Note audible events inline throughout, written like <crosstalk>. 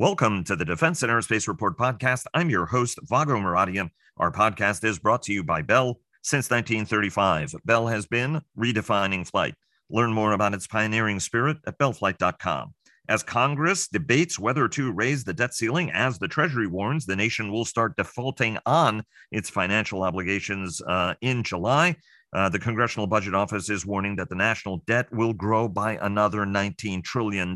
Welcome to the Defense and Aerospace Report podcast. I'm your host, Vago Muradian. Our podcast is brought to you by Bell. Since 1935, Bell has been redefining flight. Learn more about its pioneering spirit at bellflight.com. As Congress debates whether to raise the debt ceiling, as the Treasury warns, the nation will start defaulting on its financial obligations uh, in July. Uh, the Congressional Budget Office is warning that the national debt will grow by another $19 trillion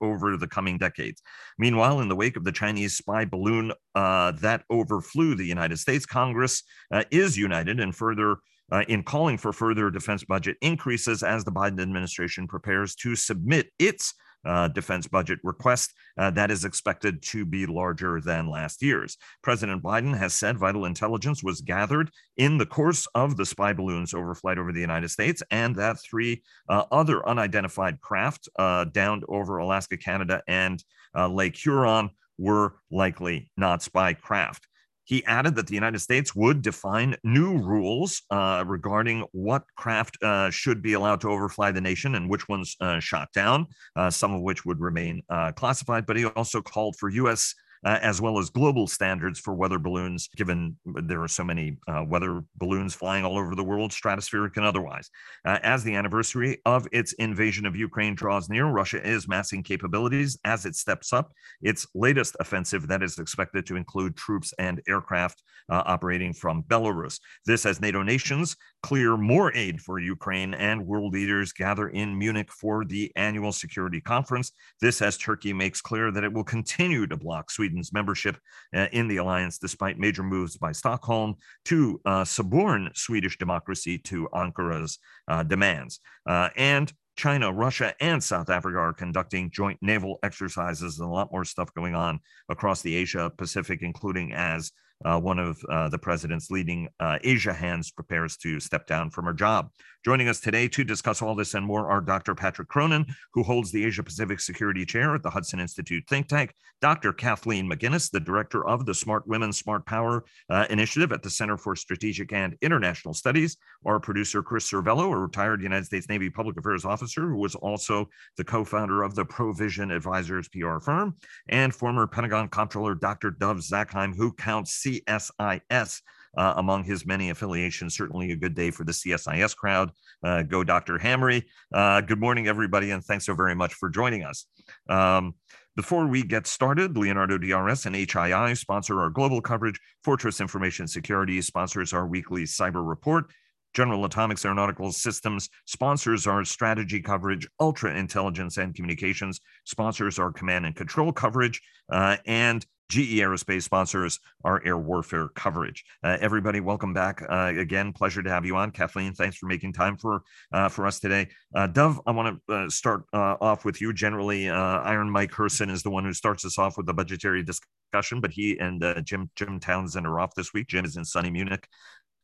over the coming decades. Meanwhile, in the wake of the Chinese spy balloon uh, that overflew the United States, Congress uh, is united in further. Uh, in calling for further defense budget increases as the Biden administration prepares to submit its uh, defense budget request uh, that is expected to be larger than last year's. President Biden has said vital intelligence was gathered in the course of the spy balloon's overflight over the United States, and that three uh, other unidentified craft uh, downed over Alaska, Canada, and uh, Lake Huron were likely not spy craft. He added that the United States would define new rules uh, regarding what craft uh, should be allowed to overfly the nation and which ones uh, shot down, uh, some of which would remain uh, classified. But he also called for U.S uh, as well as global standards for weather balloons, given there are so many uh, weather balloons flying all over the world, stratospheric and otherwise. Uh, as the anniversary of its invasion of Ukraine draws near, Russia is massing capabilities as it steps up its latest offensive that is expected to include troops and aircraft uh, operating from Belarus. This as NATO nations clear more aid for Ukraine and world leaders gather in Munich for the annual security conference. This as Turkey makes clear that it will continue to block Sweden Sweden's membership uh, in the alliance, despite major moves by Stockholm to uh, suborn Swedish democracy to Ankara's uh, demands. And China, Russia, and South Africa are conducting joint naval exercises and a lot more stuff going on across the Asia Pacific, including as uh, one of uh, the president's leading uh, Asia hands prepares to step down from her job. Joining us today to discuss all this and more are Dr. Patrick Cronin, who holds the Asia Pacific Security Chair at the Hudson Institute think tank, Dr. Kathleen McInnis, the director of the Smart Women, Smart Power uh, initiative at the Center for Strategic and International Studies, our producer, Chris Servello, a retired United States Navy public affairs officer who was also the co founder of the Provision Advisors PR firm, and former Pentagon Comptroller Dr. Dov Zakheim, who counts CSIS uh, among his many affiliations. Certainly a good day for the CSIS crowd. Uh, go, Dr. Hamre. Uh, good morning, everybody, and thanks so very much for joining us. Um, before we get started, Leonardo DRS and HII sponsor our global coverage. Fortress Information Security sponsors our weekly cyber report. General Atomics Aeronautical Systems sponsors our strategy coverage, ultra intelligence and communications, sponsors our command and control coverage, uh, and GE Aerospace sponsors our air warfare coverage. Uh, everybody, welcome back uh, again. Pleasure to have you on, Kathleen. Thanks for making time for uh, for us today. Uh, Dov, I want to uh, start uh, off with you. Generally, Iron Mike Herson is the one who starts us off with the budgetary discussion, but he and Jim Jim Townsend are off this week. Jim is in sunny Munich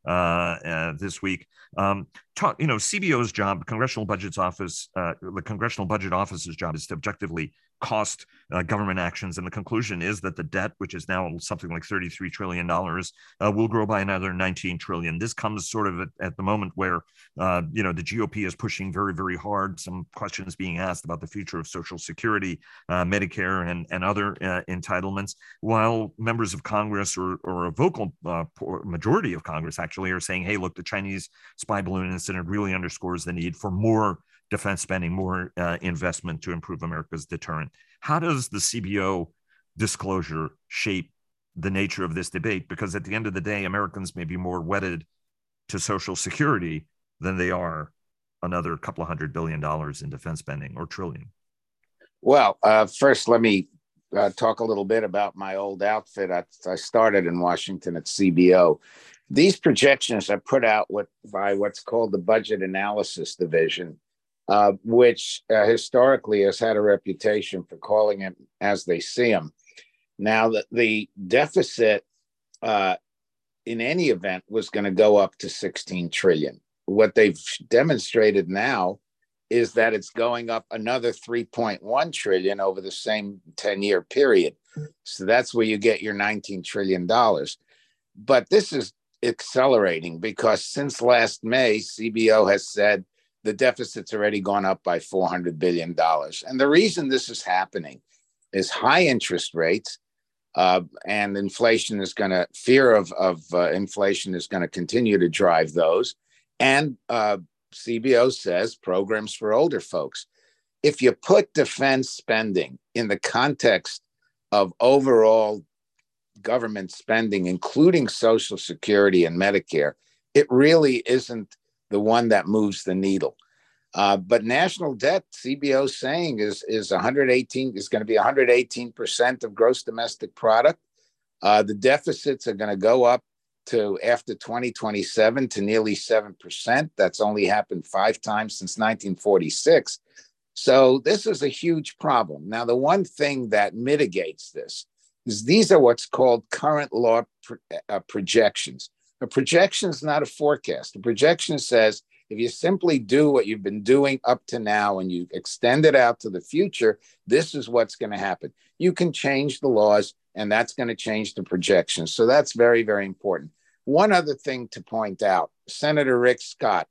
this week. Um, talk, you know, CBO's job, Congressional Budget's Office, the Congressional Budget Office's job is to objectively cost uh, government actions. And the conclusion is that the debt, which is now something like $33 trillion, uh, will grow by another 19 trillion. This comes sort of at, at the moment where, uh, you know, the GOP is pushing very, very hard. Some questions being asked about the future of Social Security, uh, Medicare, and, and other uh, entitlements, while members of Congress or, or a vocal uh, majority of Congress actually are saying, hey, look, the Chinese spy balloon incident really underscores the need for more defense spending, more uh, investment to improve America's deterrent. How does the CBO disclosure shape the nature of this debate? Because at the end of the day, Americans may be more wedded to Social Security than they are another couple of hundred billion dollars in defense spending or trillion. Well, uh, first, let me uh, talk a little bit about my old outfit. I, I, started in Washington at CBO. These projections are put out by what's called the Budget Analysis Division uh, which uh, historically has had a reputation for calling it as they see them. Now, the, the deficit uh, in any event was going to go up to 16 trillion. What they've demonstrated now is that it's going up another 3.1 trillion over the same 10 year period. So that's where you get your 19 trillion dollars. But this is accelerating because since last May, CBO has said the deficit's already gone up by $400 billion. And the reason this is happening is high interest rates, uh, and inflation is going to fear of of uh, inflation is going to continue to drive those. And uh, CBO says programs for older folks. If you put defense spending in the context of overall government spending, including Social Security and Medicare, it really isn't the one that moves the needle. Uh, but national debt, CBO saying is is 118 is going to be 118 percent of gross domestic product. Uh, the deficits are going to go up to after 2027 to nearly seven percent. That's only happened five times since 1946. So this is a huge problem. Now, the one thing that mitigates this is these are what's called current law uh, projections. A projection is not a forecast. A projection says if you simply do what you've been doing up to now and you extend it out to the future, this is what's going to happen. You can change the laws, and that's going to change the projections. So that's very, very important. One other thing to point out Senator Rick Scott,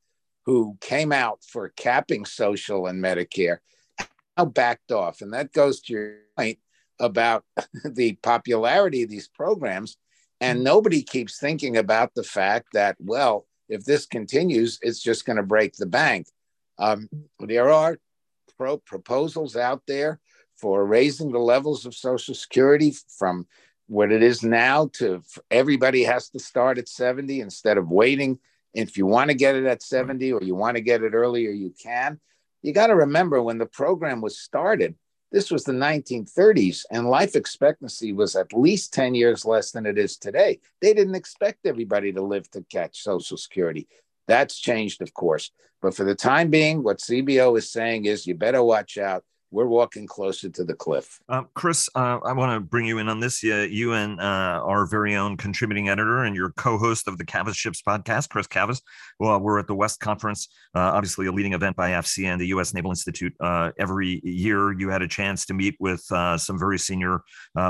who came out for capping social and Medicare, now backed off. And that goes to your point about <laughs> the popularity of these programs. And nobody keeps thinking about the fact that, well, if this continues, it's just going to break the bank. Um, there are pro- proposals out there for raising the levels of Social Security from what it is now to everybody has to start at 70 instead of waiting. If you want to get it at 70 or you want to get it earlier, you can. You got to remember when the program was started, this was the 1930s, and life expectancy was at least 10 years less than it is today. They didn't expect everybody to live to catch Social Security. That's changed, of course. But for the time being, what CBO is saying is you better watch out we're walking closer to the cliff. Uh, Chris, uh, I want to bring you in on this. Uh, you and uh, our very own contributing editor and your co-host of the Cavas Ships podcast, Chris Cavas. Well, we're at the West Conference, uh, obviously a leading event by AFCEA and the U.S. Naval Institute. Uh, every year, you had a chance to meet with some very senior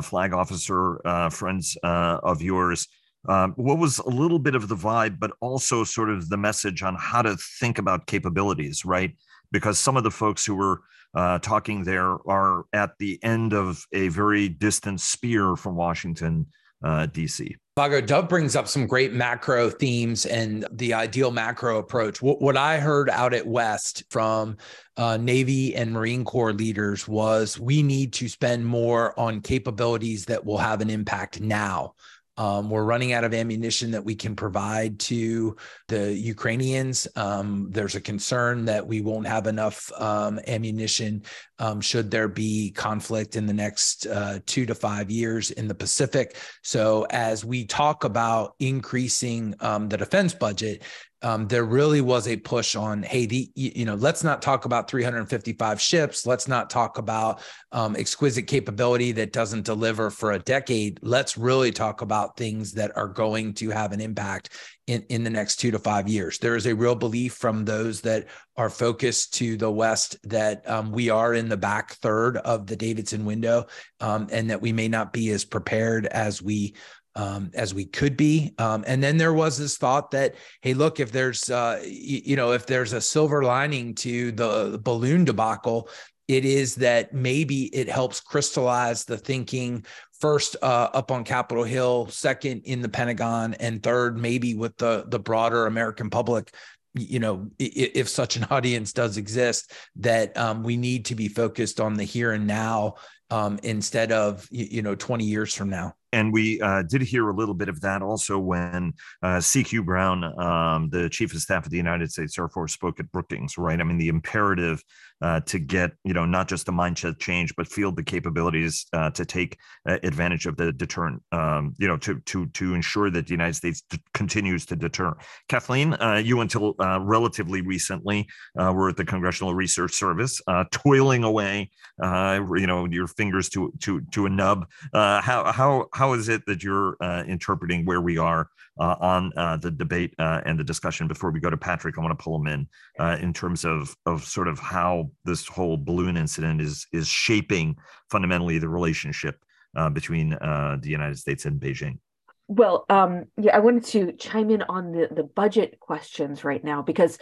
flag officer friends of yours. Um, what was a little bit of the vibe, but also sort of the message on how to think about capabilities, right? Because some of the folks who were uh, talking there are at the end of a very distant spear from Washington, uh, D.C. Vago, Dov brings up some great macro themes and the ideal macro approach. What, what I heard out at West from uh, Navy and Marine Corps leaders was we need to spend more on capabilities that will have an impact now um, we're running out of ammunition that we can provide to the Ukrainians. Um, there's a concern that we won't have enough um, ammunition um, should there be conflict in the next uh, two to five years in the Pacific. So, as we talk about increasing um, the defense budget, um, there really was a push on hey the you know let's not talk about 355 ships let's not talk about um, exquisite capability that doesn't deliver for a decade let's really talk about things that are going to have an impact in, in the next two to five years there is a real belief from those that are focused to the west that um, we are in the back third of the davidson window um, and that we may not be as prepared as we um, as we could be. Um, and then there was this thought that, hey, look, if there's, uh, you, know, if there's a silver lining to the balloon debacle, it is that maybe it helps crystallize the thinking first uh, up on Capitol Hill, second in the Pentagon, and third maybe with the the broader American public. You know, if, if such an <laughs> audience does exist, that um, we need to be focused on the here and now um, instead of you know 20 years from now and we uh, did hear a little bit of that also when uh, CQ Brown, um, the chief of staff of the United States Air Force, spoke at Brookings, right? I mean, the imperative uh, to get, you know, not just the mindset change, but field the capabilities uh, to take uh, advantage of the deterrent, um, you know, to to to ensure that the United States d- continues to deter. Kathleen, uh, you until relatively recently were at the Congressional Research Service, toiling away, you know, your fingers to to to a nub. how how how is it that you're interpreting where we are on uh, the debate uh, and the discussion? Before we go to Patrick, I want to pull him in uh, in terms of of sort of how this whole balloon incident is is shaping fundamentally the relationship uh, between the United States and Beijing. Well, um, yeah, I wanted to chime in on the the budget questions right now because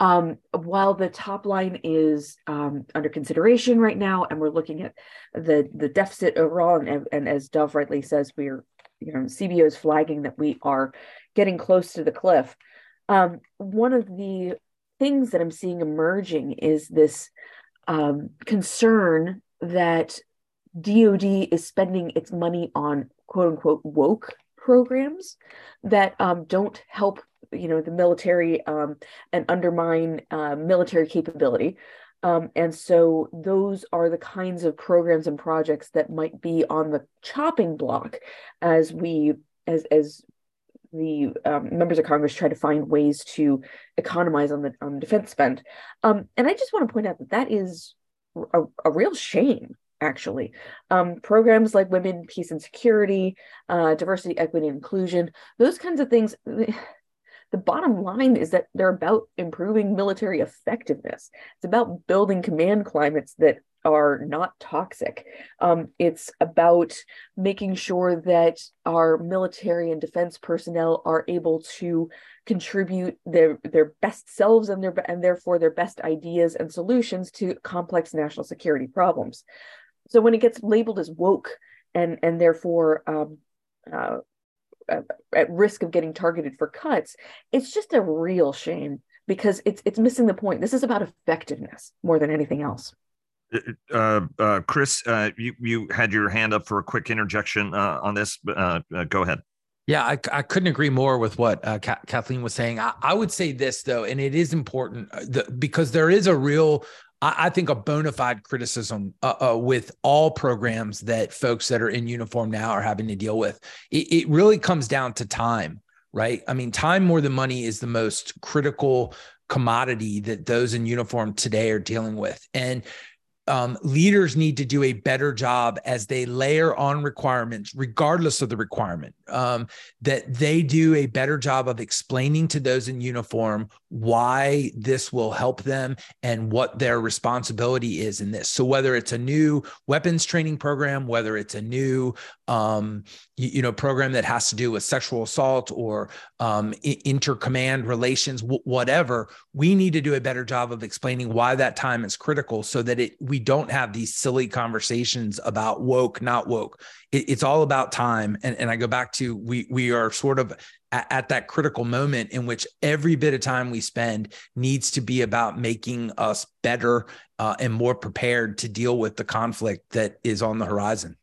Um, while the top line is um, under consideration right now, and we're looking at the the deficit overall, and, and as Dov rightly says, we're you know CBO is flagging that we are getting close to the cliff. Um, one of the things that I'm seeing emerging is this um, concern that DoD is spending its money on quote unquote woke programs that um, don't help you know the military um, and undermine uh, military capability um, and so those are the kinds of programs and projects that might be on the chopping block as we as as the um, members of Congress try to find ways to economize on the on defense spend. Um, and I just want to point out that that is a, a real shame actually. Um, programs like Women, Peace and Security, uh, Diversity, Equity, and Inclusion, those kinds of things. The bottom line is that they're about improving military effectiveness. It's about building command climates that are not toxic. Um, it's about making sure that our military and defense personnel are able to contribute their their best selves and their and therefore their best ideas and solutions to complex national security problems. So when it gets labeled as woke and and therefore um, uh, at risk of getting targeted for cuts, it's just a real shame because it's it's missing the point. This is about effectiveness more than anything else. Uh, uh, Chris, uh, you you had your hand up for a quick interjection uh, on this. Uh, uh, go ahead. Yeah, I, I couldn't agree more with what Kathleen was saying. I, I, would say this though, and it is important the, because there is a real I, think a bona fide criticism uh, uh, with all programs that folks that are in uniform now are having to deal with. It, it really comes down to time, right? I mean, time more than money is the most critical commodity that those in uniform today are dealing with. And um, leaders need to do a better job as they layer on requirements, regardless of the requirement, um, that they do a better job of explaining to those in uniform why this will help them and what their responsibility is in this. So, whether it's a new weapons training program, whether it's a new um, you, you, know program that has to do with sexual assault or um, intercommand relations, w- whatever, we need to do a better job of explaining why that time is critical, so that it we don't have these silly conversations about woke, not woke. It, it's all about time, and and I go back to we we are sort of at, at that critical moment in which every bit of time we spend needs to be about making us better uh, and more prepared to deal with the conflict that is on the horizon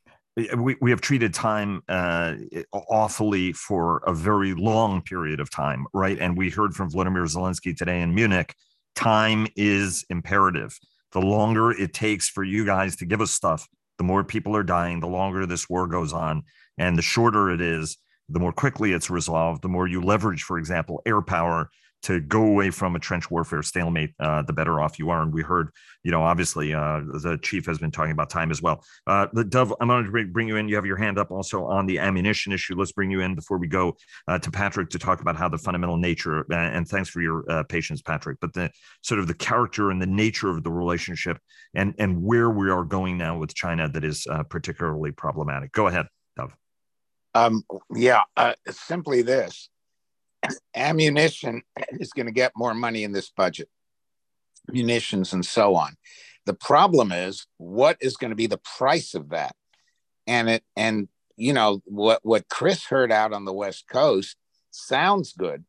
we, we have treated time uh, awfully for a very long period of time, right? And we heard from Vladimir Zelensky today in Munich time is imperative. The longer it takes for you guys to give us stuff, the more people are dying, the longer this war goes on. And the shorter it is, the more quickly it's resolved, the more you leverage, for example, air power to go away from a trench warfare stalemate, uh, the better off you are. And we heard, you know, obviously uh, the chief has been talking about time as well. Uh, the Dov, I'm going to bring you in. You have your hand up also on the ammunition issue. Let's bring you in before we go uh, to Patrick to talk about how the fundamental nature. Uh, and thanks for your uh, patience, Patrick. But the sort of the character and the nature of the relationship and and where we are going now with China that is particularly problematic. Go ahead, Dov. Um, yeah, simply this ammunition is going to get more money in this budget, munitions and so on. The problem is what is going to be the price of that? And it and you know what what Chris heard out on the West Coast sounds good,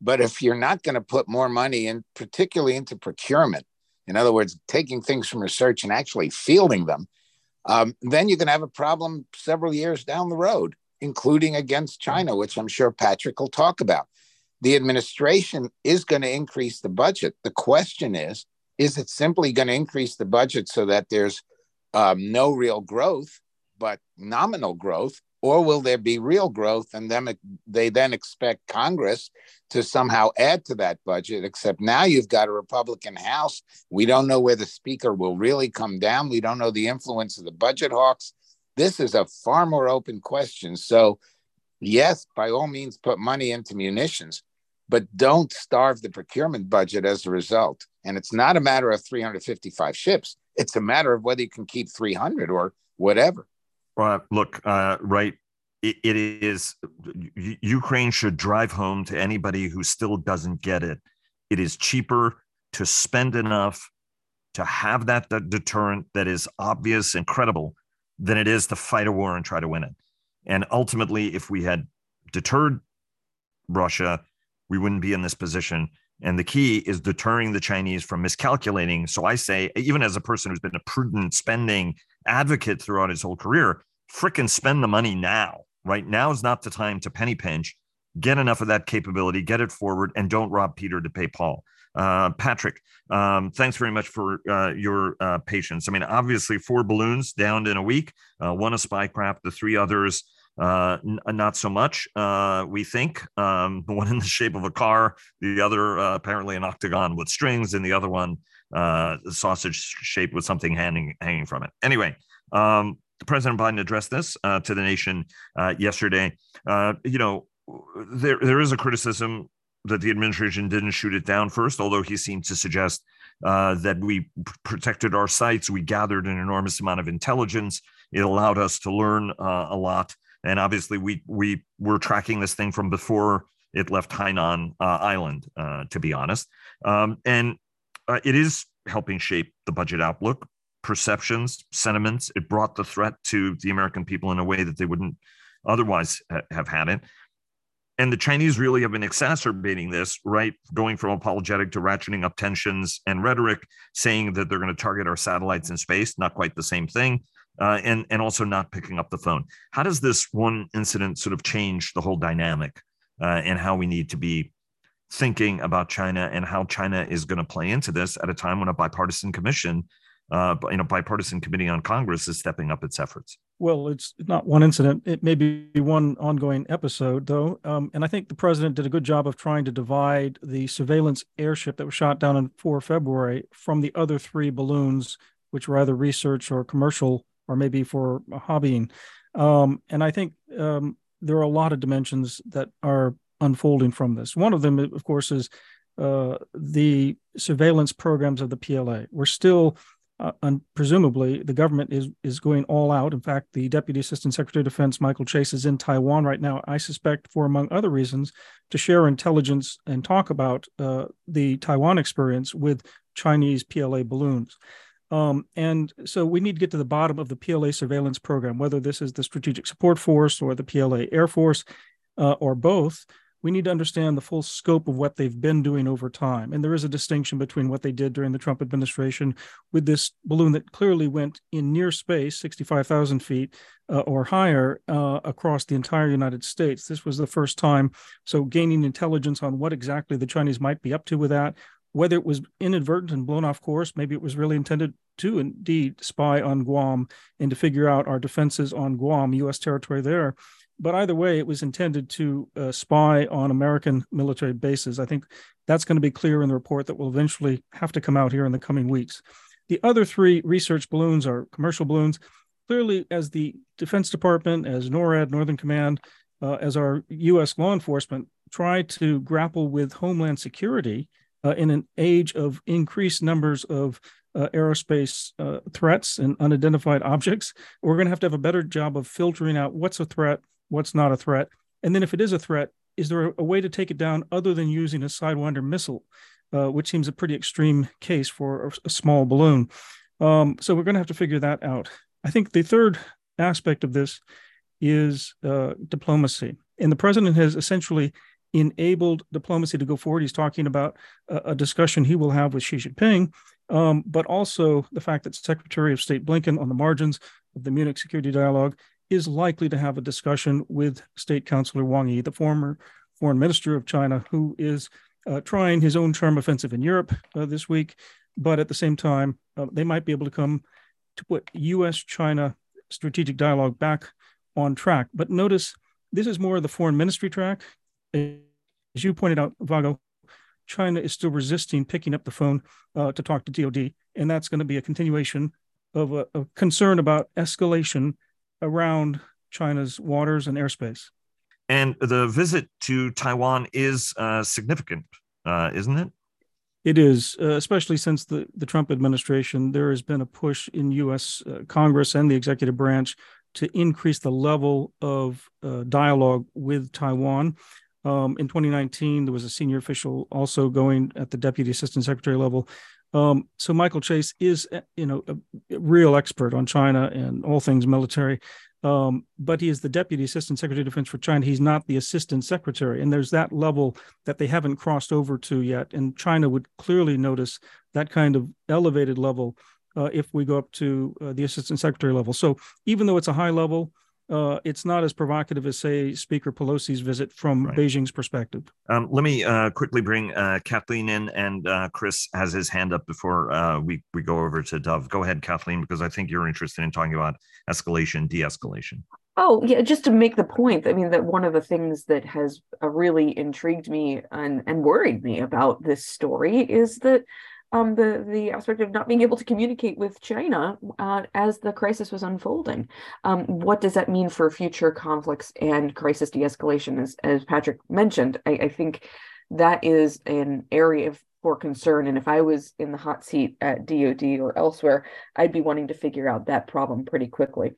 but if you're not going to put more money in, particularly into procurement, in other words, taking things from research and actually fielding them, um, then you're going to have a problem several years down the road, including against China, which I'm sure Patrick will talk about the administration is going to increase the budget. The question is, is it simply going to increase the budget so that there's um, no real growth, but nominal growth? Or will there be real growth and then they then expect Congress to somehow add to that budget? Except now you've got a Republican House. We don't know where the speaker will really come down. We don't know the influence of the budget hawks. This is a far more open question. So, yes, by all means, put money into munitions but don't starve the procurement budget as a result. And it's not a matter of 355 ships. It's a matter of whether you can keep 300 or whatever. Well, look, uh, right. It, it is Ukraine should drive home to anybody who still doesn't get it. It is cheaper to spend enough to have that, that deterrent that is obvious and credible than it is to fight a war and try to win it. And ultimately, if we had deterred Russia, we wouldn't be in this position. And the key is deterring the Chinese from miscalculating. So I say, even as a person who's been a prudent spending advocate throughout his whole career, frickin' spend the money now. Right now is not the time to penny pinch. Get enough of that capability, get it forward, and don't rob Peter to pay Paul. Uh, Patrick, um, thanks very much for uh, your uh, patience. I mean, obviously, four balloons downed in a week, uh, one a spycraft, the three others uh, n- not so much. We think um, <laughs> one in the shape of a car, the other apparently an octagon with strings, and the other one sausage shaped with something hanging hanging from it. Anyway, um, President Biden addressed this to the nation yesterday. You know, there there is a criticism that the administration didn't shoot it down first, although he seemed to suggest uh, that we protected our sites. We gathered an enormous amount of intelligence. It allowed us to learn uh, a lot. And obviously, we we were tracking this thing from before it left Hainan uh, Island, uh, to be honest. Um, and uh, it is helping shape the budget outlook, perceptions, sentiments. It brought the threat to the American people in a way that they wouldn't otherwise ha- have had it. And the Chinese really have been exacerbating this, right? Going from apologetic to ratcheting up tensions and rhetoric, saying that they're going to target our satellites in space. Not quite the same thing uh, and and also not picking up the phone. How does this one incident sort of change the whole dynamic uh, and how we need to be thinking about China and how China is going to play into this at a time when a bipartisan commission, uh, you know, bipartisan committee on Congress is stepping up its efforts? Well, it's not one incident. It may be one ongoing episode, though. Um, and I think the president did a good job of trying to divide the surveillance airship that was shot down in 4 February from the other three balloons, which were either research or commercial or maybe for hobbying. Um, and I think um, there are a lot of dimensions that are unfolding from this. One of them, of course, is uh, the surveillance programs of the PLA. We're still, uh, un- presumably, the government is is going all out. In fact, the Deputy Assistant Secretary of Defense Michael Chase is in Taiwan right now. I suspect, for among other reasons, to share intelligence and talk about uh, the Taiwan experience with Chinese PLA balloons. Um, and so we need to get to the bottom of the PLA surveillance program, whether this is the Strategic Support Force or the PLA Air Force uh, or both. We need to understand the full scope of what they've been doing over time. And there is a distinction between what they did during the Trump administration with this balloon that clearly went in near space, 65,000 feet uh, or higher, uh, across the entire United States. This was the first time. So, gaining intelligence on what exactly the Chinese might be up to with that, whether it was inadvertent and blown off course, maybe it was really intended to indeed spy on Guam and to figure out our defenses on Guam, U.S. territory there. But either way, it was intended to uh, spy on American military bases. I think that's going to be clear in the report that will eventually have to come out here in the coming weeks. The other three research balloons are commercial balloons. Clearly, as the Defense Department, as NORAD, Northern Command, uh, as our U.S. law enforcement try to grapple with homeland security uh, in an age of increased numbers of uh, aerospace uh, threats and unidentified objects, we're going to have to have a better job of filtering out what's a threat, what's not a threat. And then, if it is a threat, is there a, way to take it down other than using a Sidewinder missile, uh, which seems a pretty extreme case for a, small balloon? Um, so, we're going to have to figure that out. I think the third aspect of this is uh, diplomacy. And the president has essentially enabled diplomacy to go forward. He's talking about a, a discussion he will have with Xi Jinping, um, but also the fact that Secretary of State Blinken, on the margins of the Munich Security Dialogue, is likely to have a discussion with State Councilor Wang Yi, the former foreign minister of China, who is uh, trying his own charm offensive in Europe uh, this week. But at the same time, uh, they might be able to come to put U.S. China strategic dialogue back on track. But notice this is more of the foreign ministry track as you pointed out, Vago, China is still resisting picking up the phone uh, to talk to DoD, and that's going to be a continuation of a, a, concern about escalation around China's waters and airspace. And the visit to Taiwan is uh, significant, uh, isn't it? It is, uh, especially since the, the Trump administration. There has been a push in U.S. Uh, Congress and the executive branch to increase the level of uh, dialogue with Taiwan. Um, in 2019, there was a senior official also going at the deputy assistant secretary level. Um, so Michael Chase is, uh, you know, a, real expert on China and all things military. Um, but he is the deputy assistant secretary of defense for China. He's not the assistant secretary, and there's that level that they haven't crossed over to yet. And China would clearly notice that kind of elevated level uh, if we go up to uh, the assistant secretary level. So even though it's a high level, uh, it's not as provocative as, say, Speaker Pelosi's visit from right. Beijing's perspective. Um, let me uh, quickly bring uh, Kathleen in, and uh, Chris has his hand up before uh, we we go over to Dov. Go ahead, Kathleen, because I think you're interested in talking about escalation, de-escalation. Oh yeah, just to make the point. I mean that one of the things that has uh, really intrigued me and and worried me about this story is that um, the the aspect of not being able to communicate with China uh, as the crisis was unfolding. Um, what does that mean for future conflicts and crisis de-escalation? As as Patrick mentioned, I, I think that is an area of for concern. And if I was in the hot seat at DoD or elsewhere, I'd be wanting to figure out that problem pretty quickly.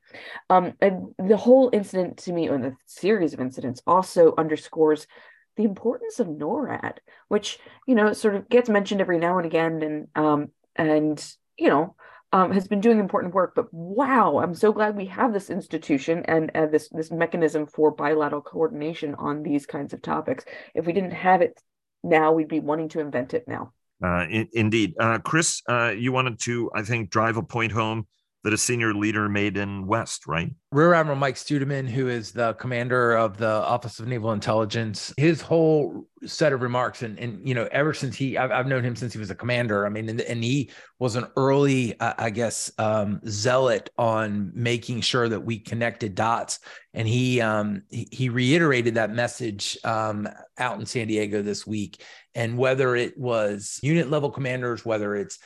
Um, and the whole incident to me, or the series of incidents, also underscores the importance of NORAD, which you know sort of gets mentioned every now and again, and um, and you know um, has been doing important work. But wow, I'm so glad we have this institution and uh, this this mechanism for bilateral coordination on these kinds of topics. If we didn't have it now, we'd be wanting to invent it now. Uh, in, indeed, uh, Chris, uh, you wanted to, I think, drive a point home that a senior leader made in West, right? Rear Admiral Mike Studeman, who is the commander of the Office of Naval Intelligence, his whole set of remarks, and and you know, ever since he, I've, I've known him since he was a commander. I mean, and, and he was an early, I guess, um, zealot on making sure that we connected dots, and he um, he, he reiterated that message um, out in San Diego this week. And whether it was unit level commanders, whether it's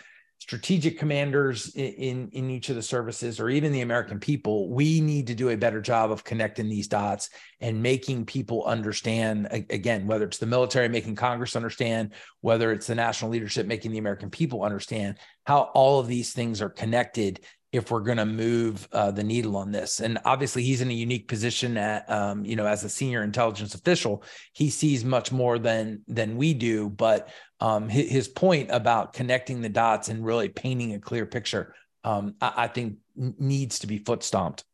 strategic commanders in, in, each of the services or even the American people, we need to do a better job of connecting these dots and making people understand again, whether it's the military making Congress understand, whether it's the national leadership making the American people understand how all of these things are connected if we're going to move uh, the needle on this. And obviously, he's in a unique position at, um, you know, as a senior intelligence official, he sees much more than than we do. But um, his, his, point about connecting the dots and really painting a clear picture, um, I, I, think needs to be foot stomped.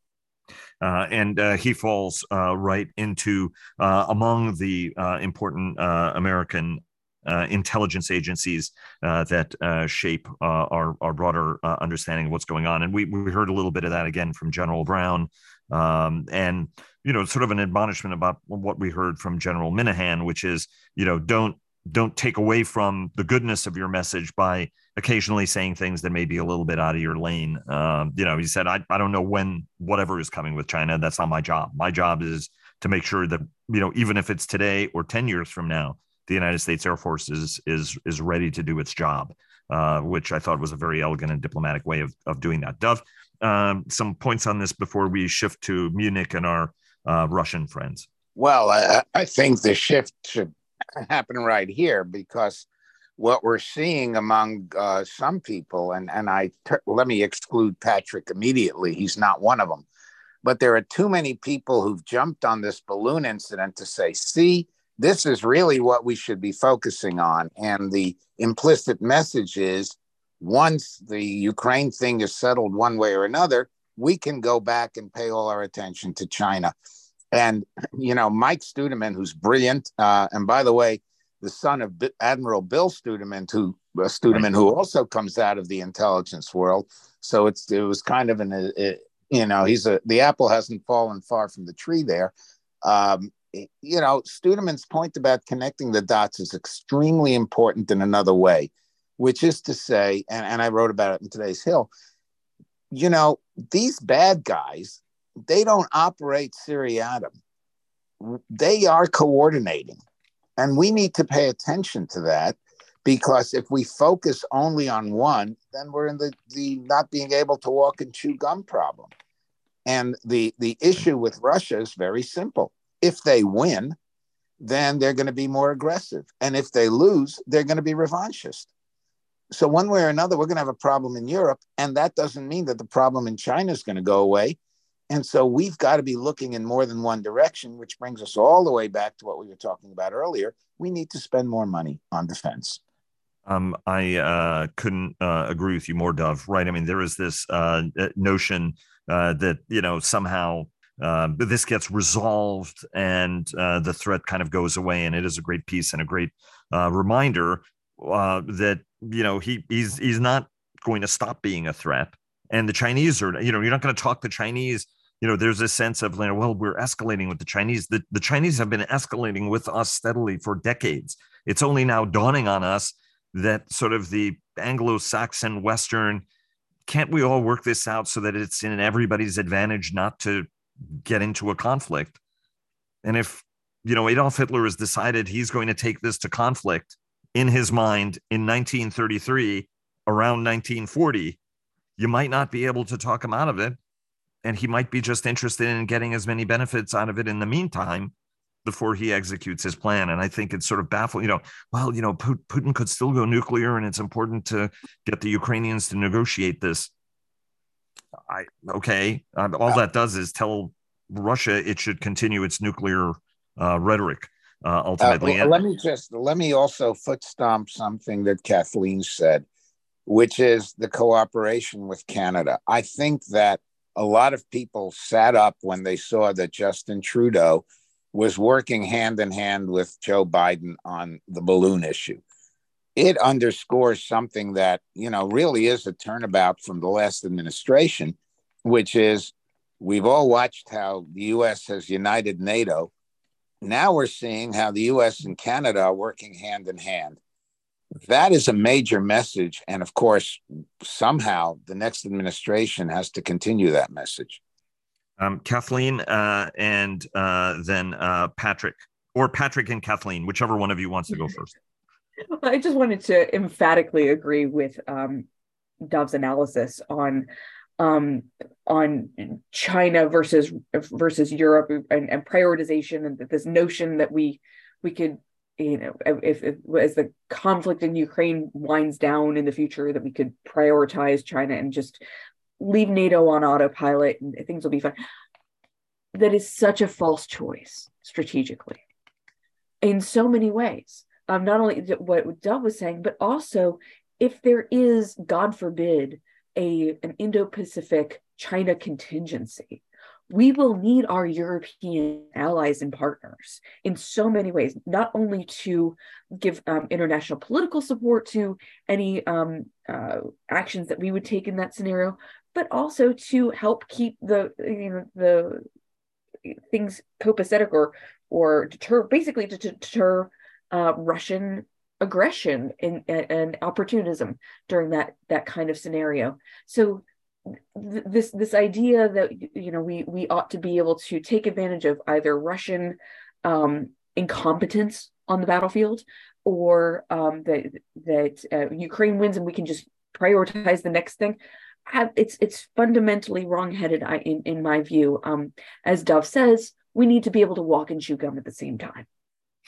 Uh, and uh, he falls uh, right into uh, among the uh, important American uh, intelligence agencies uh, that uh, shape our, our broader understanding of what's going on. And we, we heard a little bit of that again from General Brown. Um, and, you know, sort of an admonishment about what we heard from General Minihan, which is, you know, don't don't take away from the goodness of your message by occasionally saying things that may be a little bit out of your lane. Um, you know, he said, I, I don't know when whatever is coming with China. That's not my job. My job is to make sure that, you know, even if it's today or 10 years from now, the United States Air Force is is is ready to do its job, uh, which I thought was a very elegant and diplomatic way of of doing that. Dov, um, some points on this before we shift to Munich and our uh, Russian friends. Well, I, I think the shift should happen right here because what we're seeing among uh, some people, and and I let me exclude Patrick immediately. He's not one of them, but there are too many people who've jumped on this balloon incident to say, "See, this is really what we should be focusing on. And the implicit message is once the Ukraine thing is settled one way or another, we can go back and pay all our attention to China. And, you know, Mike Studeman, who's brilliant, uh, and by the way, the son of B- Admiral Bill Studeman, who uh, Studeman, who also comes out of the intelligence world. So it's it was kind of an, uh, you know, he's a the apple hasn't fallen far from the tree there. Um, you know, Studeman's point about connecting the dots is extremely important in another way, which is to say, and, and I wrote about it in today's Hill, you know, these bad guys, they don't operate seriatim. They are coordinating. And we need to pay attention to that because if we focus only on one, then we're in the, the not being able to walk and chew gum problem. And the, the issue with Russia is very simple if they win, then they're going to be more aggressive. And if they lose, they're going to be revanchist. So, one way or another, we're going to have a problem in Europe. And that doesn't mean that the problem in China is going to go away. And so we've got to be looking in more than one direction, which brings us all the way back to what we were talking about earlier. We need to spend more money on defense. Um, I uh, couldn't uh, agree with you more, Dov. Right? I mean, there is this uh, notion uh, that you know somehow uh, this gets resolved and uh, the threat kind of goes away, and it is a great piece and a great reminder that you know he he's he's not going to stop being a threat, and the Chinese are you know you're not going to talk the Chinese you know, there's a sense of, you know, well, we're escalating with the Chinese. The, the Chinese have been escalating with us steadily for decades. It's only now dawning on us that sort of the Anglo-Saxon Western, can't we all work this out so that it's in everybody's advantage not to get into a conflict? And if, you know, Adolf Hitler has decided he's going to take this to conflict in his mind in 1933, around 1940, you might not be able to talk him out of it and he might be just interested in getting as many benefits out of it in the meantime before he executes his plan. And I think it's sort of baffling, you know, well, you know, Putin could still go nuclear and it's important to get the Ukrainians to negotiate this. I, okay. Um, all that does is tell Russia it should continue its nuclear uh, rhetoric. Uh, ultimately, uh, well, let me just let me also foot stomp something that Kathleen said, which is the cooperation with Canada. I think that a lot of people sat up when they saw that Justin Trudeau was working hand in hand with Joe Biden on the balloon issue. It underscores something that, you know, really is a turnabout from the last administration, which is we've all watched how the US has united NATO. Now we're seeing how the US and Canada are working hand in hand that is a major message. And of course, somehow the next administration has to continue that message. Um, Kathleen uh, and uh, then uh, Patrick, or Patrick and Kathleen, whichever one of you wants to go first. <laughs> I just wanted to emphatically agree with um, Dov's analysis on um, on China versus versus Europe and, and prioritization, and this notion that we we could you know, if, if as the conflict in Ukraine winds down in the future, that we could prioritize China and just leave NATO on autopilot and things will be fine. That is such a false choice strategically in so many ways. Um, not only what Dov was saying, but also if there is, God forbid, a an Indo-Pacific China contingency, we will need our European allies and partners in so many ways, not only to give um, international political support to any um, uh, actions that we would take in that scenario, but also to help keep the you know the things copacetic or or deter basically to, to deter uh, Russian aggression and, and opportunism during that that kind of scenario. So this this idea that you know we we ought to be able to take advantage of either Russian um, incompetence on the battlefield or um, that that uh, Ukraine wins and we can just prioritize the next thing. Have, it's it's fundamentally wrongheaded in in my view. Um, as Dov says, we need to be able to walk and chew gum at the same time.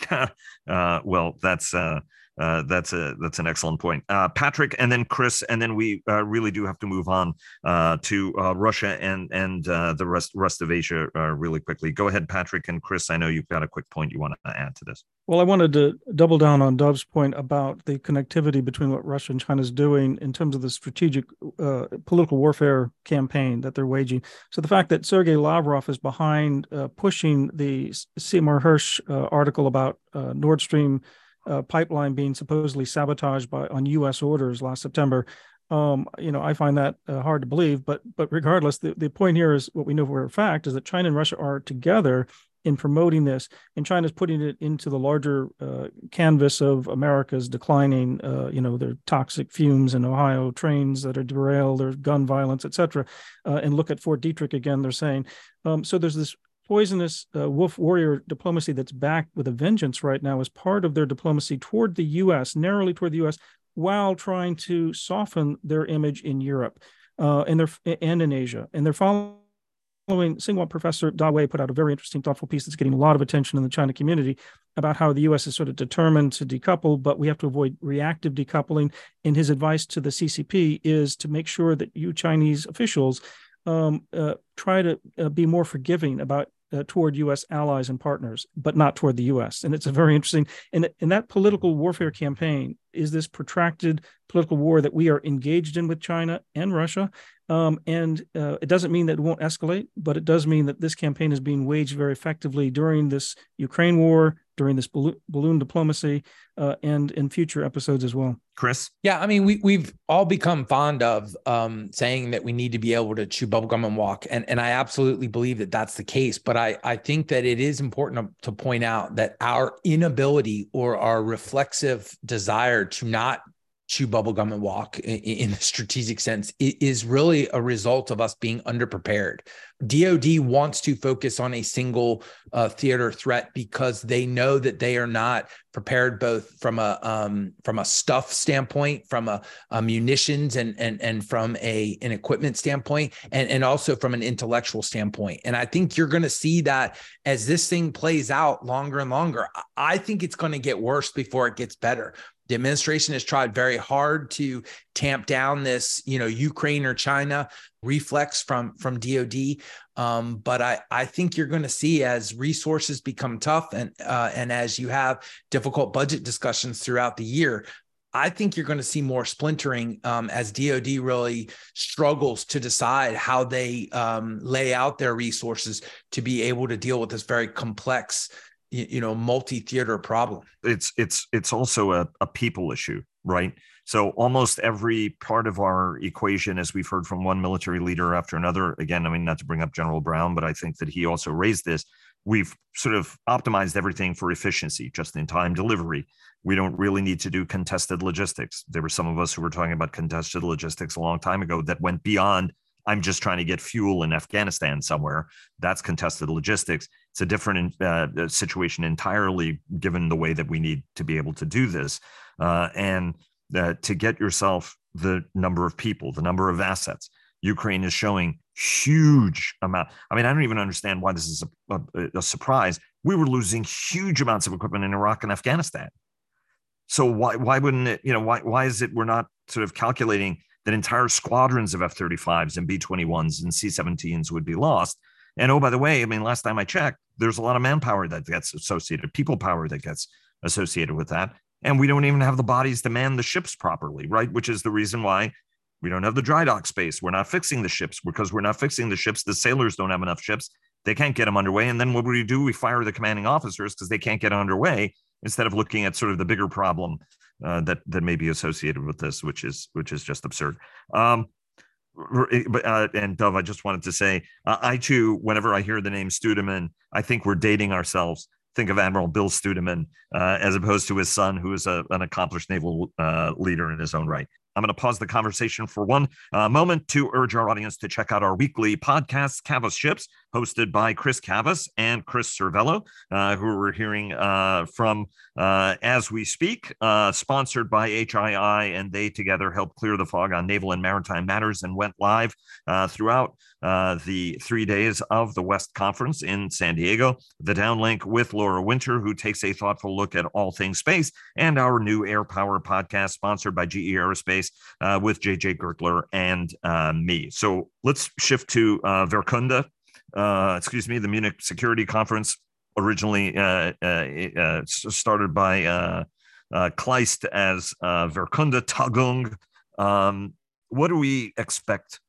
<laughs> uh, well, that's uh, uh, that's a that's an excellent point, uh, Patrick, and then Chris, and then we uh, really do have to move on uh, to uh, Russia and and the rest rest of Asia really quickly. Go ahead, Patrick and Chris. I know you've got a quick point you want to add to this. Well, I wanted to double down on Dov's point about the connectivity between what Russia and China is doing in terms of the strategic political warfare campaign that they're waging. So the fact that Sergei Lavrov is behind pushing the Seymour Hersh article about Nord Stream uh, pipeline being supposedly sabotaged by on U.S. orders last September. Um, you know, I find that uh, hard to believe. But but regardless, the, the point here is what we know for a fact is that China and Russia are together in promoting this, and China's putting it into the larger uh, canvas of America's declining, uh, you know, their toxic fumes in Ohio, trains that are derailed, there's gun violence, et cetera. Uh, and look at Fort Detrick again, they're saying. Um, so there's this poisonous uh, wolf warrior diplomacy that's backed with a vengeance right now is part of their diplomacy toward the U.S., narrowly toward the U.S., while trying to soften their image in Europe uh, and their and in Asia. And they're following. Tsinghua Professor Da Wei put out a very interesting, thoughtful piece that's getting a lot of attention in the China community about how the U.S. is sort of determined to decouple, but we have to avoid reactive decoupling. And his advice to the CCP is to make sure that you Chinese officials um, uh, try to uh, be more forgiving about uh, toward U.S. allies and partners, but not toward the U.S. And it's a very interesting. And in that political warfare campaign is this protracted political war that we are engaged in with China and Russia. Um, and uh, it doesn't mean that it won't escalate, but it does mean that this campaign is being waged very effectively during this Ukraine war, during this balloon, balloon diplomacy, uh, and in future episodes as well. Chris? Yeah, I mean, we we've all become fond of um, saying that we need to be able to chew bubblegum and walk, and and I absolutely believe that that's the case. But I I think that it is important to, to point out that our inability or our reflexive desire to not chew bubblegum and walk in, the strategic sense is really a result of us being underprepared. DoD wants to focus on a single uh, theater threat because they know that they are not prepared both from a um, from a stuff standpoint, from a, a, munitions and and and from a an equipment standpoint, and and also from an intellectual standpoint. And I think you're going to see that as this thing plays out longer and longer. I think it's going to get worse before it gets better the administration has tried very hard to tamp down this, you know, Ukraine or China reflex from from DoD. Um, but I I think you're going to see as resources become tough and uh, and as you have difficult budget discussions throughout the year. I think you're going to see more splintering um, as DoD really struggles to decide how they um, lay out their resources to be able to deal with this very complex you know multi-theater problem it's it's it's also a, a people issue right so almost every part of our equation as we've heard from one military leader after another again i mean not to bring up general brown but i think that he also raised this we've sort of optimized everything for efficiency just in time delivery we don't really need to do contested logistics there were some of us who were talking about contested logistics a long time ago that went beyond I'm just trying to get fuel in Afghanistan somewhere. That's contested logistics. It's a different uh, uh, situation entirely, given the way that we need to be able to do this. Uh, and uh, to get yourself the number of people, the number of assets, Ukraine is showing huge amount. I mean, I don't even understand why this is a, a, a surprise. We were losing huge amounts of equipment in Iraq and Afghanistan. So why why wouldn't it? You know, why why is it we're not sort of calculating that entire squadrons of F 35s and B 21s and C 17s would be lost. And oh, by the way, I mean, last time I checked, there's a lot of manpower that gets associated, people power that gets associated with that. And we don't even have the bodies to man the ships properly, right? Which is the reason why we don't have the dry dock space. We're not fixing the ships because we're not fixing the ships. The sailors don't have enough ships. They can't get them underway. And then what do we do? We fire the commanding officers because they can't get underway instead of looking at sort of the bigger problem uh, that that may be associated with this, which is which is just absurd. Um, uh, and Dov, I just wanted to say, uh, I too, whenever I hear the name Studeman, I think we're dating ourselves. Think of Admiral Bill Studeman uh, as opposed to his son, who is a, an accomplished naval uh, leader in his own right. I'm going to pause the conversation for one uh, moment to urge our audience to check out our weekly podcast, Cavas Ships, hosted by Chris Cavas and Chris Servello, uh, who we're hearing uh, from uh, as we speak, uh, sponsored by HII, and they together helped clear the fog on naval and maritime matters and went live uh, throughout the three days of the West Conference in San Diego. The downlink with Laura Winter, who takes a thoughtful look at all things space, and our new Air Power podcast, sponsored by GE Aerospace uh, with JJ Gertler and uh, me. So let's shift to uh, Wehrkunde, uh, excuse me, the Munich Security Conference, originally uh, uh, started by Kleist as Wehrkunde Tagung. Um, what do we expect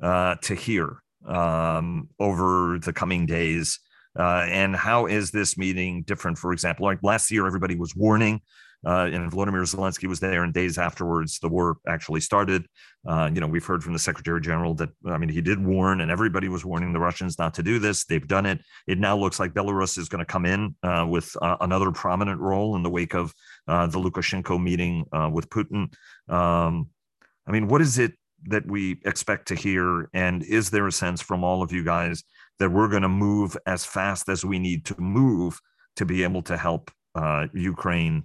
to hear um, over the coming days? Uh, and how is this meeting different? For example, like last year, everybody was warning uh, and Vladimir Zelensky was there, and days afterwards, the war actually started. Uh, you know, we've heard from the Secretary General that I mean, he did warn, and everybody was warning the Russians not to do this. They've done it. It now looks like Belarus is going to come in uh, with uh, another prominent role in the wake of uh, the Lukashenko meeting uh, with Putin. Um, I mean, what is it that we expect to hear? And is there a sense from all of you guys that we're going to move as fast as we need to move to be able to help Ukraine?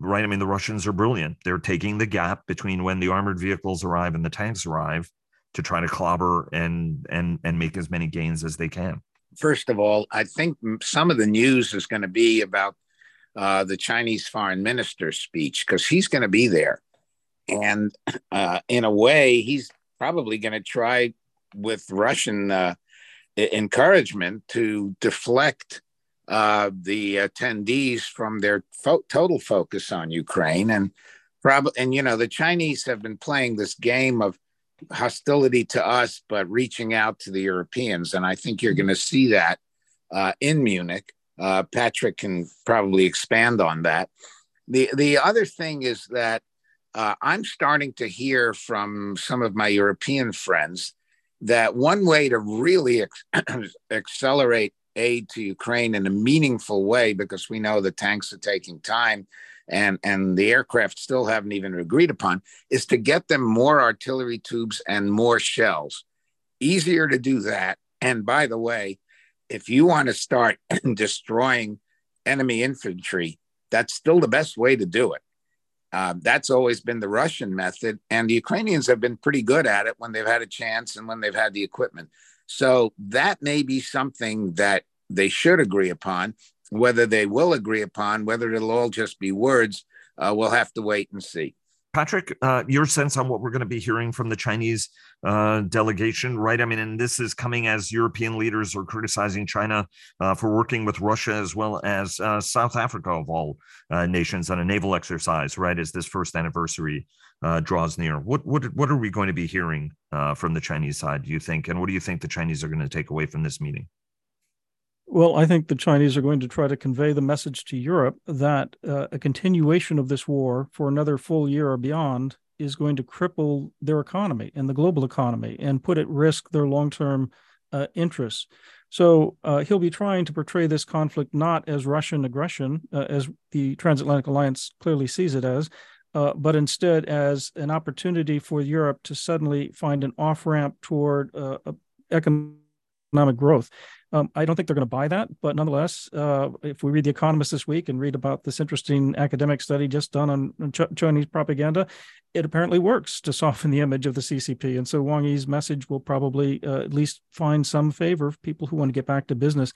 Right? I mean, the Russians are brilliant. They're taking the gap between when the armored vehicles arrive and the tanks arrive to try to clobber and and and make as many gains as they can. First of all, I think some of the news is going to be about uh, the Chinese foreign minister's speech because he's going to be there, and uh, in a way, he's probably going to try with Russian uh, encouragement to deflect uh, the attendees from their fo- total focus on Ukraine. And probably, and you know, the Chinese have been playing this game of hostility to us, but reaching out to the Europeans. And I think you're going to see that uh, in Munich. Uh, Patrick can probably expand on that. The the other thing is that uh, I'm starting to hear from some of my European friends that one way to really <clears throat> accelerate aid to Ukraine in a meaningful way, because we know the tanks are taking time and, and the aircraft still haven't even agreed upon, is to get them more artillery tubes and more shells. Easier to do that. And by the way, if you want to start <clears throat> destroying enemy infantry, that's still the best way to do it. Uh, that's always been the Russian method, and the Ukrainians have been pretty good at it when they've had a chance and when they've had the equipment. So that may be something that they should agree upon. Whether they will agree upon, whether it'll all just be words, uh, we'll have to wait and see. Patrick, uh, your sense on what we're going to be hearing from the Chinese uh, delegation, right? I mean, and this is coming as European leaders are criticizing China uh, for working with Russia as well as uh, South Africa, of all uh, nations, on a naval exercise, right? As this first anniversary uh, draws near. What, what, what are we going to be hearing from the Chinese side, do you think? And what do you think the Chinese are going to take away from this meeting? Well, I think the Chinese are going to try to convey the message to Europe that uh, a continuation of this war for another full year or beyond is going to cripple their economy and the global economy and put at risk their long term uh, interests. So uh, he'll be trying to portray this conflict not as Russian aggression, uh, as the transatlantic alliance clearly sees it as, uh, but instead as an opportunity for Europe to suddenly find an off ramp toward uh, economic growth. Um, I don't think they're going to buy that, but nonetheless, uh, if we read The Economist this week and read about this interesting academic study just done on Ch- Chinese propaganda, it apparently works to soften the image of the CCP. And so Wang Yi's message will probably uh, at least find some favor of people who want to get back to business.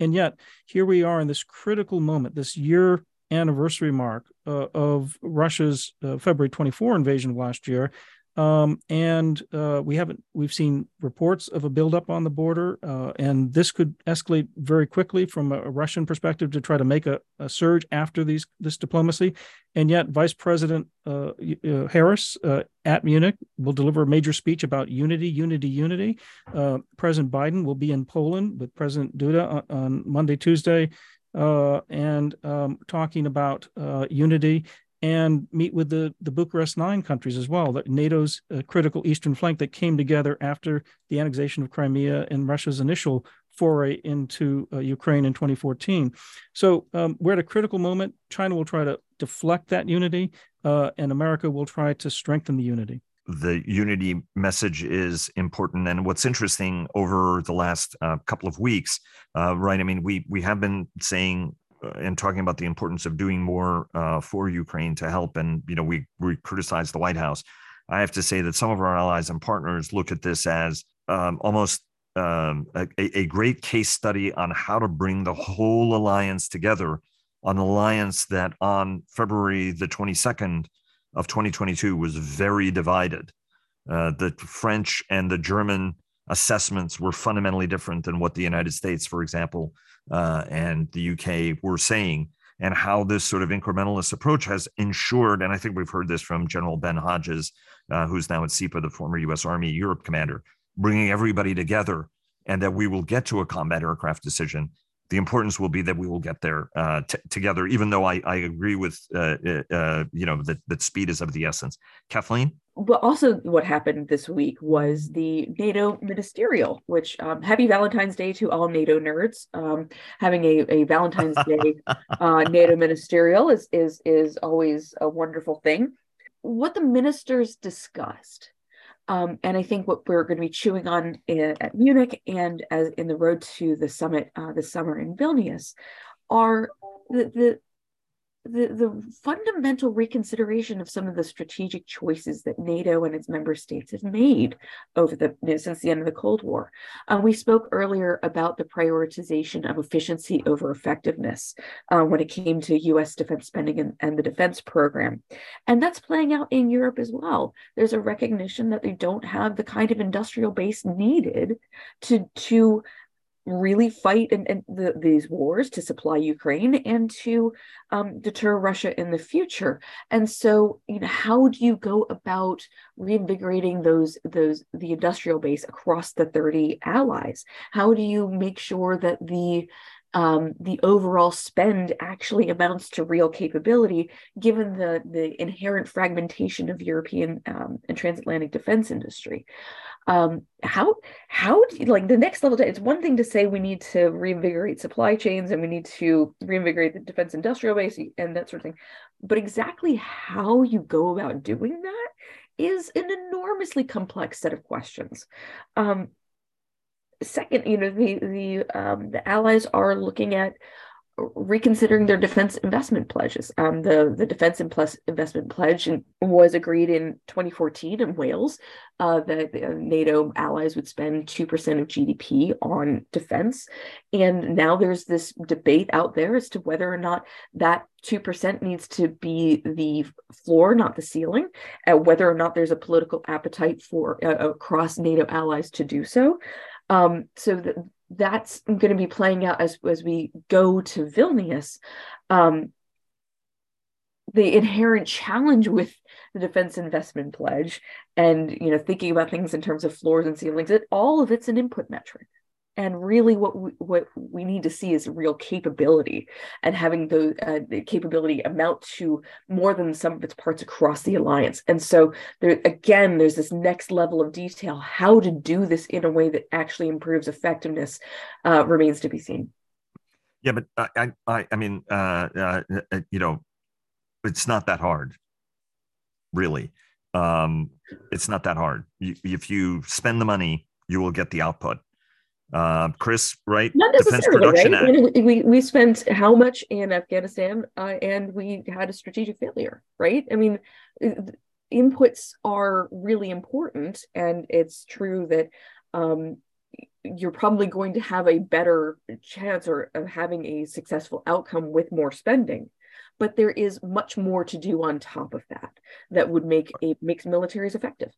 And yet, here we are in this critical moment, this year anniversary mark uh, of Russia's uh, February 24 invasion of last year. Um, and uh, we haven't we've seen reports of a buildup on the border, uh, and this could escalate very quickly from a, Russian perspective to try to make a, a, surge after these this diplomacy. And yet, Vice President uh, uh Harris uh, at Munich will deliver a major speech about unity, unity, unity. Uh, President Biden will be in Poland with President Duda on, on Monday, Tuesday. And um, talking about unity and meet with the, the Bucharest Nine countries as well, NATO's uh, critical eastern flank that came together after the annexation of Crimea and Russia's initial foray into uh, Ukraine in 2014. So um, we're at a critical moment. China will try to deflect that unity, uh, and America will try to strengthen the unity. The unity message is important, and what's interesting over the last uh, couple of weeks, uh, right? I mean, we we have been saying and talking about the importance of doing more uh, for Ukraine to help. And you know, we we criticize the White House. I have to say that some of our allies and partners look at this as um, almost um, a, a, great case study on how to bring the whole alliance together. An alliance that on February the 22nd of 2022 was very divided. Uh, the French and the German assessments were fundamentally different than what the United States, for example, uh, and the UK were saying, and how this sort of incrementalist approach has ensured, and I think we've heard this from General Ben Hodges, uh, who's now at CEPA, the former US Army Europe commander, bringing everybody together, and that we will get to a combat aircraft decision. The importance will be that we will get there uh, t- together, even though I, I agree with, uh, uh, uh, you know, that, that speed is of the essence. Kathleen? but also what happened this week was the NATO ministerial, which um, happy Valentine's Day to all NATO nerds. Um, having a, a Valentine's <laughs> Day uh, NATO ministerial is is is always a wonderful thing. What the ministers discussed, um, and I think what we're going to be chewing on in, at Munich and as in the road to the summit uh, this summer in Vilnius, are the, the the, the fundamental reconsideration of some of the strategic choices that NATO and its member states have made over the you know, since the end of the Cold War. Uh, we spoke earlier about the prioritization of efficiency over effectiveness uh, when it came to U.S. defense spending and, and the defense program, and that's playing out in Europe as well. There's a recognition that they don't have the kind of industrial base needed to to really fight in, in the, these wars to supply Ukraine and to um, deter Russia in the future. And so, you know, how do you go about reinvigorating those those the industrial base across the 30 allies? How do you make sure that the um, the overall spend actually amounts to real capability, given the the inherent fragmentation of European um, and transatlantic defense industry um how how do you, like the next level it's one thing to say we need to reinvigorate supply chains and we need to reinvigorate the defense industrial base and that sort of thing but exactly how you go about doing that is an enormously complex set of questions. Um second you know the the um the allies are looking at reconsidering their defense investment pledges. Um, the the defense investment pledge was agreed in 2014 in Wales uh, that NATO allies would spend two percent of GDP on defense, and now there's this debate out there as to whether or not that two percent needs to be the floor, not the ceiling, and whether or not there's a political appetite for uh, across NATO allies to do so. Um, so the, that's going to be playing out as as we go to Vilnius. Um, the inherent challenge with the defense investment pledge and you know thinking about things in terms of floors and ceilings it all of it's an input metric and really what we, what we need to see is real capability and having the, uh, the, capability amount to more than some of its parts across the alliance. And so there again there's this next level of detail. How to do this in a way that actually improves effectiveness uh, remains to be seen. Yeah but i i, I mean uh, uh, uh, you know it's not that hard really. Um, it's not that hard. You, if you spend the money you will get the output uh, Chris, right? Not necessarily, right? we, we spent how much in Afghanistan uh, and we had a strategic failure, right? I mean, inputs are really important. And it's true that um, you're probably going to have a better chance or of having a successful outcome with more spending but there is much more to do on top of that that would make a makes militaries effective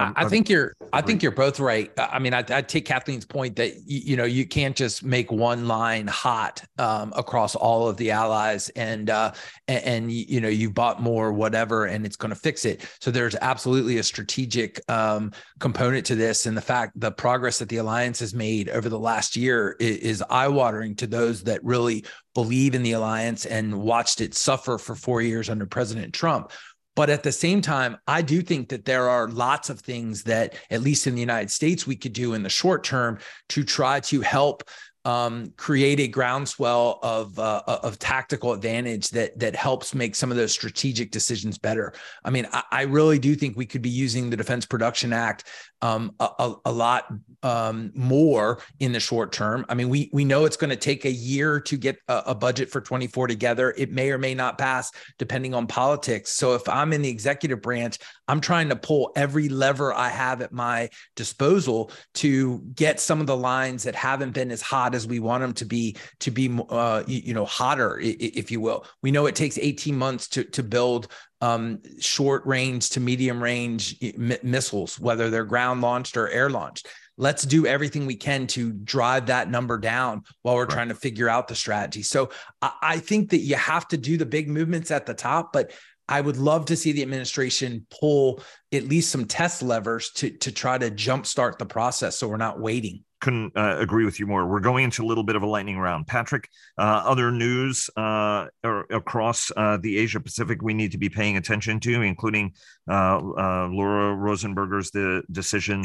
um, I, think you're. I think you're both right. I mean, I, I take Kathleen's point that you, you, know you can't just make one line hot um, across all of the allies, and uh, and, and, you know you bought more whatever, and it's going to fix it. So there's absolutely a strategic um, component to this, and the fact the progress that the alliance has made over the last year is, is eye watering to those that really believe in the alliance and watched it suffer for four years under President Trump but at the same time, I do think that there are lots of things that, at least in the United States, we could do in the short term to try to help um, create a groundswell of uh, of tactical advantage that that helps make some of those strategic decisions better. I mean, I, I really do think we could be using the Defense Production Act um, a, a, lot um, more in the short term. I mean, we we know it's going to take a year to get a, a, budget for 24 together. It may or may not pass depending on politics. So if I'm in the executive branch, I'm trying to pull every lever I have at my disposal to get some of the lines that haven't been as hot as we want them to be to be uh, you, you know hotter, if you will. We know it takes 18 months to to build um, short range to medium range m- missiles, whether they're ground launched or air launched. Let's do everything we can to drive that number down while we're right. trying to figure out the strategy. So I, I think that you have to do the big movements at the top, but I would love to see the administration pull at least some test levers to to try to jumpstart the process so we're not waiting couldn't uh, agree with you more. We're going into a little bit of a lightning round. Patrick, uh, other news uh, across uh, the Asia Pacific we need to be paying attention to, including uh, uh, Laura Rosenberger's the decision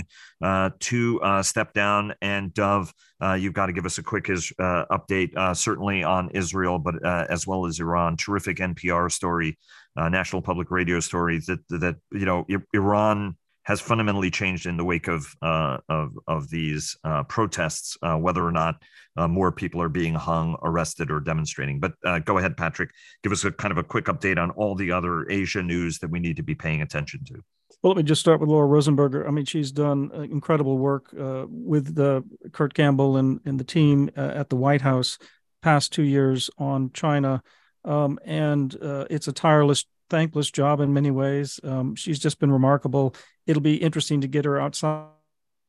to step down, and Dov, you've got to give us a quick is, update, certainly on Israel, but as well as Iran. Terrific NPR story, National Public Radio story that that you know Iran has fundamentally changed in the wake of uh, of, of these uh, protests, uh, whether or not uh, more people are being hung, arrested, or demonstrating. But uh, go ahead, Patrick. Give us a kind of a quick update on all the other Asia news that we need to be paying attention to. Well, let me just start with Laura Rosenberger. I mean, she's done uh, incredible work with the Kurt Campbell and, and the team at the White House past two years on China. Um, and it's a tireless thankless job in many ways. Um, she's just been remarkable. It'll be interesting to get her outside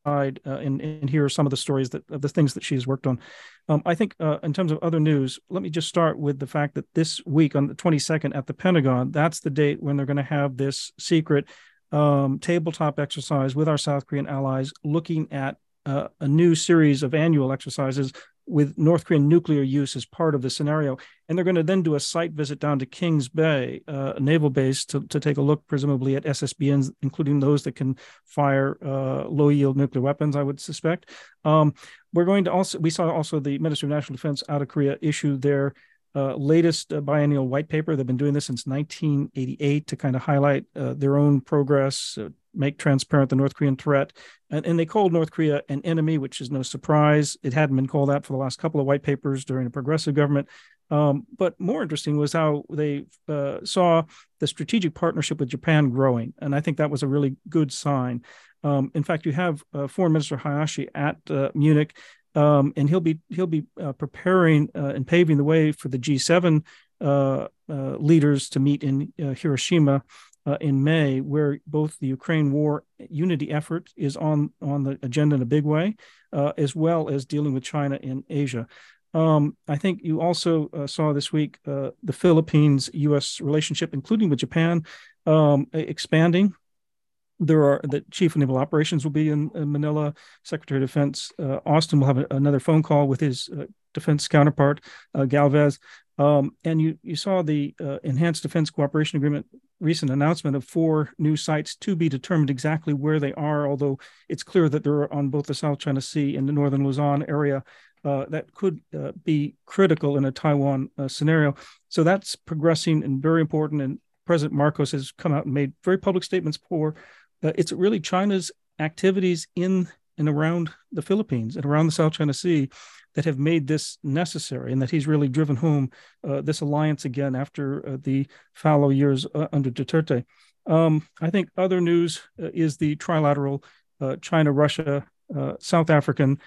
uh, and, and hear some of the stories that of the things that she's worked on. Um, I think uh, in terms of other news, let me just start with the fact that this week on the 22nd at the Pentagon, that's the date when they're going to have this secret um, tabletop exercise with our South Korean allies, looking at uh, a new series of annual exercises with North Korean nuclear use as part of the scenario. And they're going to then do a site visit down to Kings Bay, uh, a naval base, to, to take a look, presumably at SSBNs, including those that can fire uh, low yield nuclear weapons, I would suspect. Um, we're going to also, we saw also the Ministry of National Defense out of Korea issue their uh, latest uh, biennial white paper. They've been doing this since 1988 to kind of highlight uh, their own progress, uh, make transparent the North Korean threat. And, and, they called North Korea an enemy, which is no surprise. It hadn't been called that for the last couple of white papers during a progressive government. Um, but more interesting was how they uh, saw the strategic partnership with Japan growing. And I think that was a really good sign. Um, in fact, you have uh, Foreign Minister Hayashi at uh, Munich, um, and he'll be he'll be uh, preparing uh, and paving the way for the G7 uh, leaders to meet in Hiroshima uh, in May, where both the Ukraine war unity effort is on on the agenda in a big way, uh, as well as dealing with China in Asia. Um, I think you also uh, saw this week uh, the Philippines U.S. relationship, including with Japan, um, expanding. There are the chief of naval operations will be in, in Manila. Secretary of Defense uh, Austin will have a, another phone call with his uh, defense counterpart Galvez. Um, and you you saw the enhanced defense cooperation agreement recent announcement of four new sites to be determined exactly where they are, although it's clear that they're on both the South China Sea and the northern Luzon area. Uh, that could uh, be critical in a Taiwan uh, scenario. So that's progressing and very important. And President Marcos has come out and made very public statements for uh, it's really China's activities in and around the Philippines and around the South China Sea that have made this necessary and that he's really driven home uh, this alliance again after uh, the fallow years uh, under Duterte. Um, I think other news uh, is the trilateral uh, China, Russia, uh, South African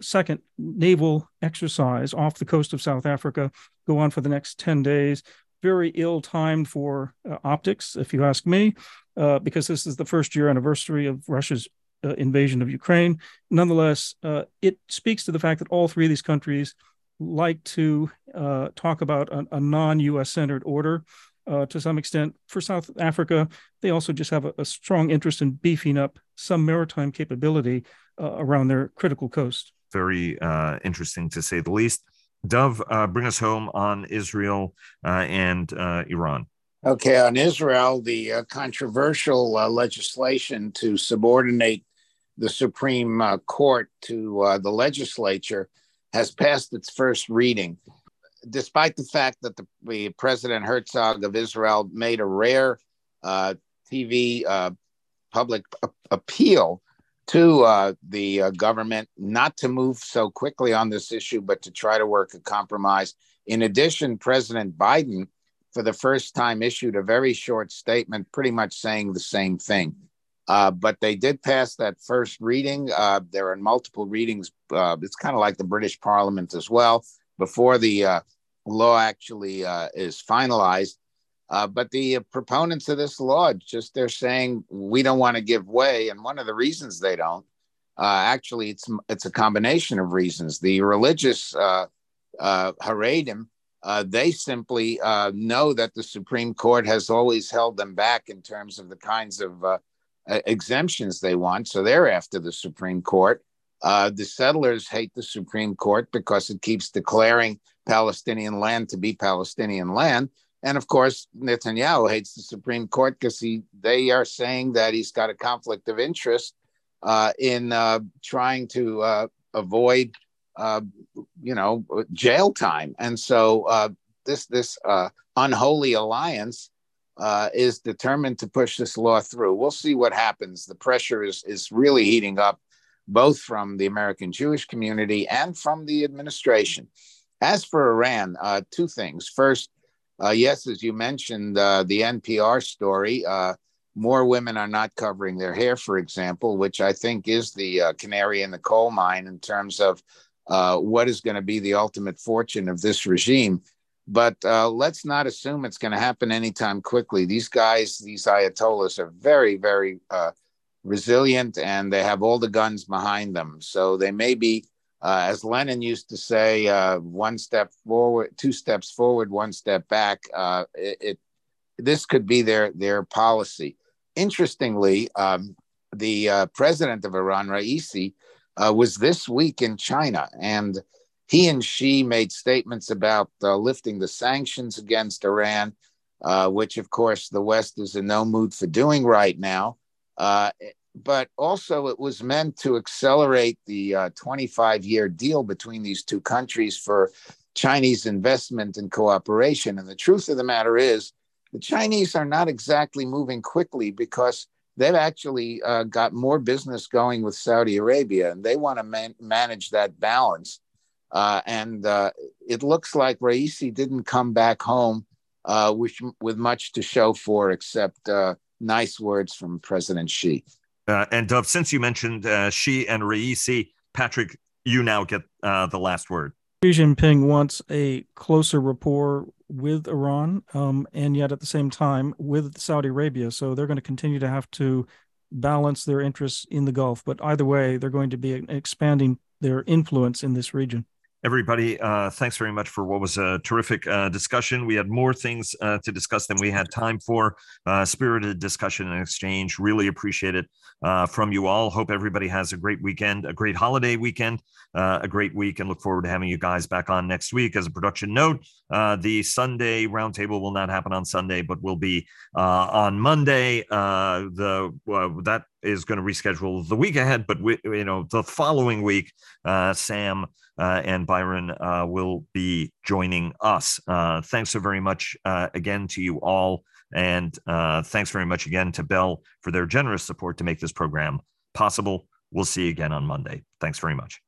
second naval exercise off the coast of South Africa, go on for the next 10 days. Very ill timed for optics, if you ask me, because this is the first year anniversary of Russia's uh, invasion of Ukraine. Nonetheless, uh, it speaks to the fact that all three of these countries like to uh, talk about a, a non US centered order uh, to some extent. For South Africa, they also just have a, a strong interest in beefing up some maritime capability uh, around their critical coast. Very uh, interesting to say the least. Dov, bring us home on Israel and Iran. Okay, on Israel, the uh, controversial uh, legislation to subordinate the Supreme uh, Court to uh, the legislature has passed its first reading. Despite the fact that the, the President Herzog of Israel made a rare uh, TV uh, public a- appeal to uh, the uh, government not to move so quickly on this issue, but to try to work a compromise. In addition, President Biden, for the first time, issued a very short statement, pretty much saying the same thing. Uh, but they did pass that first reading. Uh, there are multiple readings. Uh, it's kind of like the British Parliament as well before the uh, law actually uh, is finalized. Uh, but the proponents of this law just they're saying we don't want to give way, and one of the reasons they don't actually it's it's a combination of reasons. The religious Haredim they simply know that the Supreme Court has always held them back in terms of the kinds of uh, exemptions they want. So they're after the Supreme Court. Uh, the settlers hate the Supreme Court because it keeps declaring Palestinian land to be Palestinian land. And of course, Netanyahu hates the Supreme Court because he they are saying that he's got a conflict of interest uh, in uh, trying to uh, avoid, uh, you know, jail time. And so this this unholy alliance uh, is determined to push this law through. We'll see what happens. The pressure is, is really heating up, both from the American Jewish community and from the administration. As for Iran, uh, two things. First, uh, yes, as you mentioned, uh, the NPR story, uh, more women are not covering their hair, for example, which I think is the uh, canary in the coal mine in terms of what is going to be the ultimate fortune of this regime but uh, let's not assume it's going to happen anytime quickly. These guys, these ayatollahs, are very, very uh, resilient, and they have all the guns behind them. So they may be, uh, as Lenin used to say, uh, one step forward, two steps forward, one step back. Uh, it, it, this could be their their policy. Interestingly, um, the uh, president of Iran, Raisi, was this week in China, and he and Xi made statements about uh, lifting the sanctions against Iran, uh, which, of course, the West is in no mood for doing right now. Uh, but also, it was meant to accelerate the 25 uh, year deal between these two countries for Chinese investment and cooperation. And the truth of the matter is, the Chinese are not exactly moving quickly because they've actually uh, got more business going with Saudi Arabia and they want to man- manage that balance. Uh, and uh, it looks like Raisi didn't come back home uh, with, with much to show for except uh, nice words from President Xi. Uh, and Dov, since you mentioned uh, Xi and Raisi, Patrick, you now get the last word. Xi Jinping wants a closer rapport with Iran, um, and yet at the same time with Saudi Arabia. So they're going to continue to have to balance their interests in the Gulf. But either way, they're going to be expanding their influence in this region. Everybody, uh, thanks very much for what was a terrific uh, discussion. We had more things uh, to discuss than we had time for. Uh, spirited discussion and exchange. Really appreciate it uh, from you all. Hope everybody has a great weekend, a great holiday weekend, uh, a great week, and look forward to having you guys back on next week. As a production note, the Sunday roundtable will not happen on Sunday, but will be on Monday. the that is going to reschedule the week ahead, but we, you know the following week, Sam uh, and Byron uh, will be joining us. Uh, thanks so very much uh, again to you all. And uh, thanks very much again to Bell for their generous support to make this program possible. We'll see you again on Monday. Thanks very much.